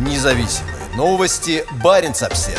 Независимые новости. Барин обсерва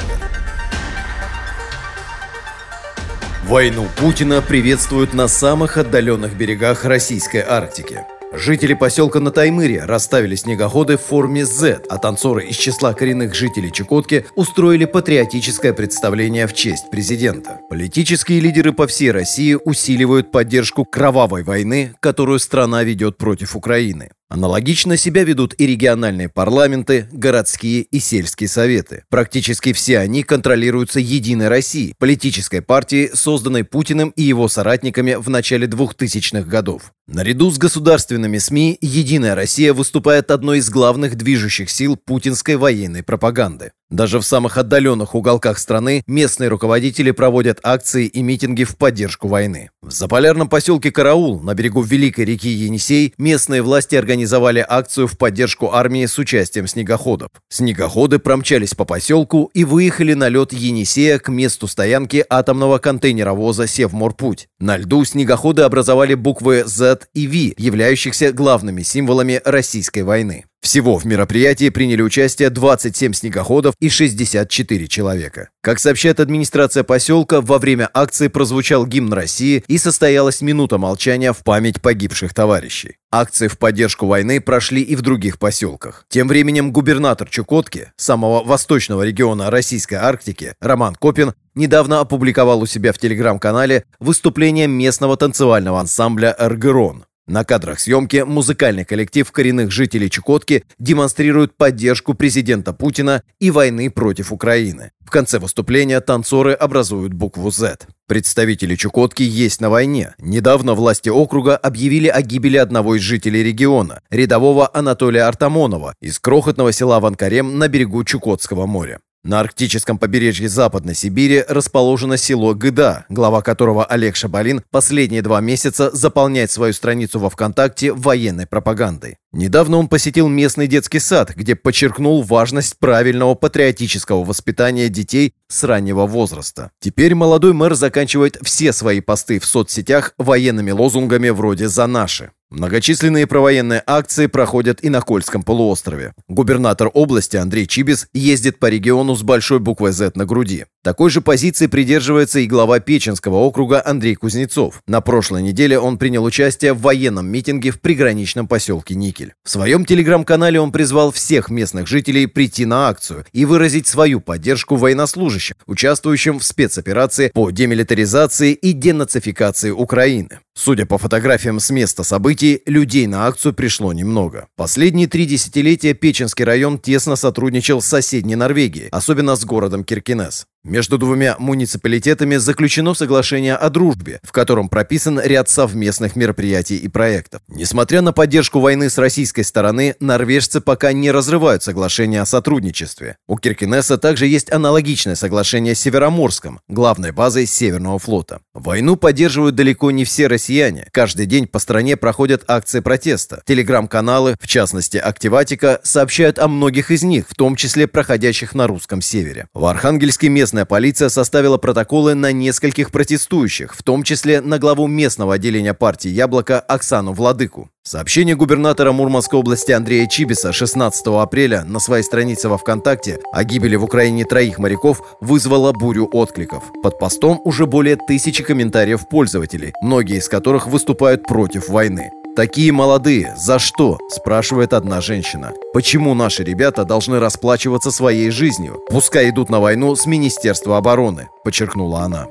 Войну Путина приветствуют на самых отдаленных берегах российской Арктики. Жители поселка на Таймыре расставили снегоходы в форме Z, а танцоры из числа коренных жителей Чукотки устроили патриотическое представление в честь президента. Политические лидеры по всей России усиливают поддержку кровавой войны, которую страна ведет против Украины. Аналогично себя ведут и региональные парламенты, городские и сельские советы. Практически все они контролируются «Единой Россией», политической партией, созданной Путиным и его соратниками в начале 2000-х годов. Наряду с государственными СМИ «Единая Россия» выступает одной из главных движущих сил путинской военной пропаганды. Даже в самых отдаленных уголках страны местные руководители проводят акции и митинги в поддержку войны. В заполярном поселке Караул на берегу Великой реки Енисей местные власти организовали акцию в поддержку армии с участием снегоходов. Снегоходы промчались по поселку и выехали на лед Енисея к месту стоянки атомного контейнеровоза «Севморпуть». На льду снегоходы образовали буквы Z и V, являющихся главными символами российской войны. Всего в мероприятии приняли участие 27 снегоходов и 64 человека. Как сообщает администрация поселка, во время акции прозвучал гимн России и состоялась минута молчания в память погибших товарищей. Акции в поддержку войны прошли и в других поселках. Тем временем губернатор Чукотки, самого восточного региона Российской Арктики, Роман Копин, недавно опубликовал у себя в телеграм-канале выступление местного танцевального ансамбля «Эргерон». На кадрах съемки музыкальный коллектив коренных жителей Чукотки демонстрирует поддержку президента Путина и войны против Украины. В конце выступления танцоры образуют букву «Z». Представители Чукотки есть на войне. Недавно власти округа объявили о гибели одного из жителей региона, рядового Анатолия Артамонова, из крохотного села Ванкарем на берегу Чукотского моря. На арктическом побережье Западной Сибири расположено село Гыда, глава которого Олег Шабалин последние два месяца заполняет свою страницу во ВКонтакте военной пропагандой. Недавно он посетил местный детский сад, где подчеркнул важность правильного патриотического воспитания детей с раннего возраста. Теперь молодой мэр заканчивает все свои посты в соцсетях военными лозунгами вроде «За наши». Многочисленные провоенные акции проходят и на Кольском полуострове. Губернатор области Андрей Чибис ездит по региону с большой буквой «З» на груди. Такой же позиции придерживается и глава Печенского округа Андрей Кузнецов. На прошлой неделе он принял участие в военном митинге в приграничном поселке Никель. В своем телеграм-канале он призвал всех местных жителей прийти на акцию и выразить свою поддержку военнослужащим, участвующим в спецоперации по демилитаризации и денацификации Украины. Судя по фотографиям с места событий, людей на акцию пришло немного. Последние три десятилетия Печенский район тесно сотрудничал с соседней Норвегией, особенно с городом Киркинес. Между двумя муниципалитетами заключено соглашение о дружбе, в котором прописан ряд совместных мероприятий и проектов. Несмотря на поддержку войны с российской стороны, норвежцы пока не разрывают соглашение о сотрудничестве. У Киркинесса также есть аналогичное соглашение с Североморском, главной базой Северного флота. Войну поддерживают далеко не все россияне. Каждый день по стране проходят акции протеста. Телеграм-каналы, в частности Активатика, сообщают о многих из них, в том числе проходящих на русском севере. В Архангельске мест Местная полиция составила протоколы на нескольких протестующих, в том числе на главу местного отделения партии «Яблоко» Оксану Владыку. Сообщение губернатора Мурманской области Андрея Чибиса 16 апреля на своей странице во ВКонтакте о гибели в Украине троих моряков вызвало бурю откликов. Под постом уже более тысячи комментариев пользователей, многие из которых выступают против войны. «Такие молодые, за что?» – спрашивает одна женщина. «Почему наши ребята должны расплачиваться своей жизнью? Пускай идут на войну с Министерства обороны», – подчеркнула она.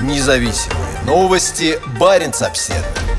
Независимые новости. Барин обседный.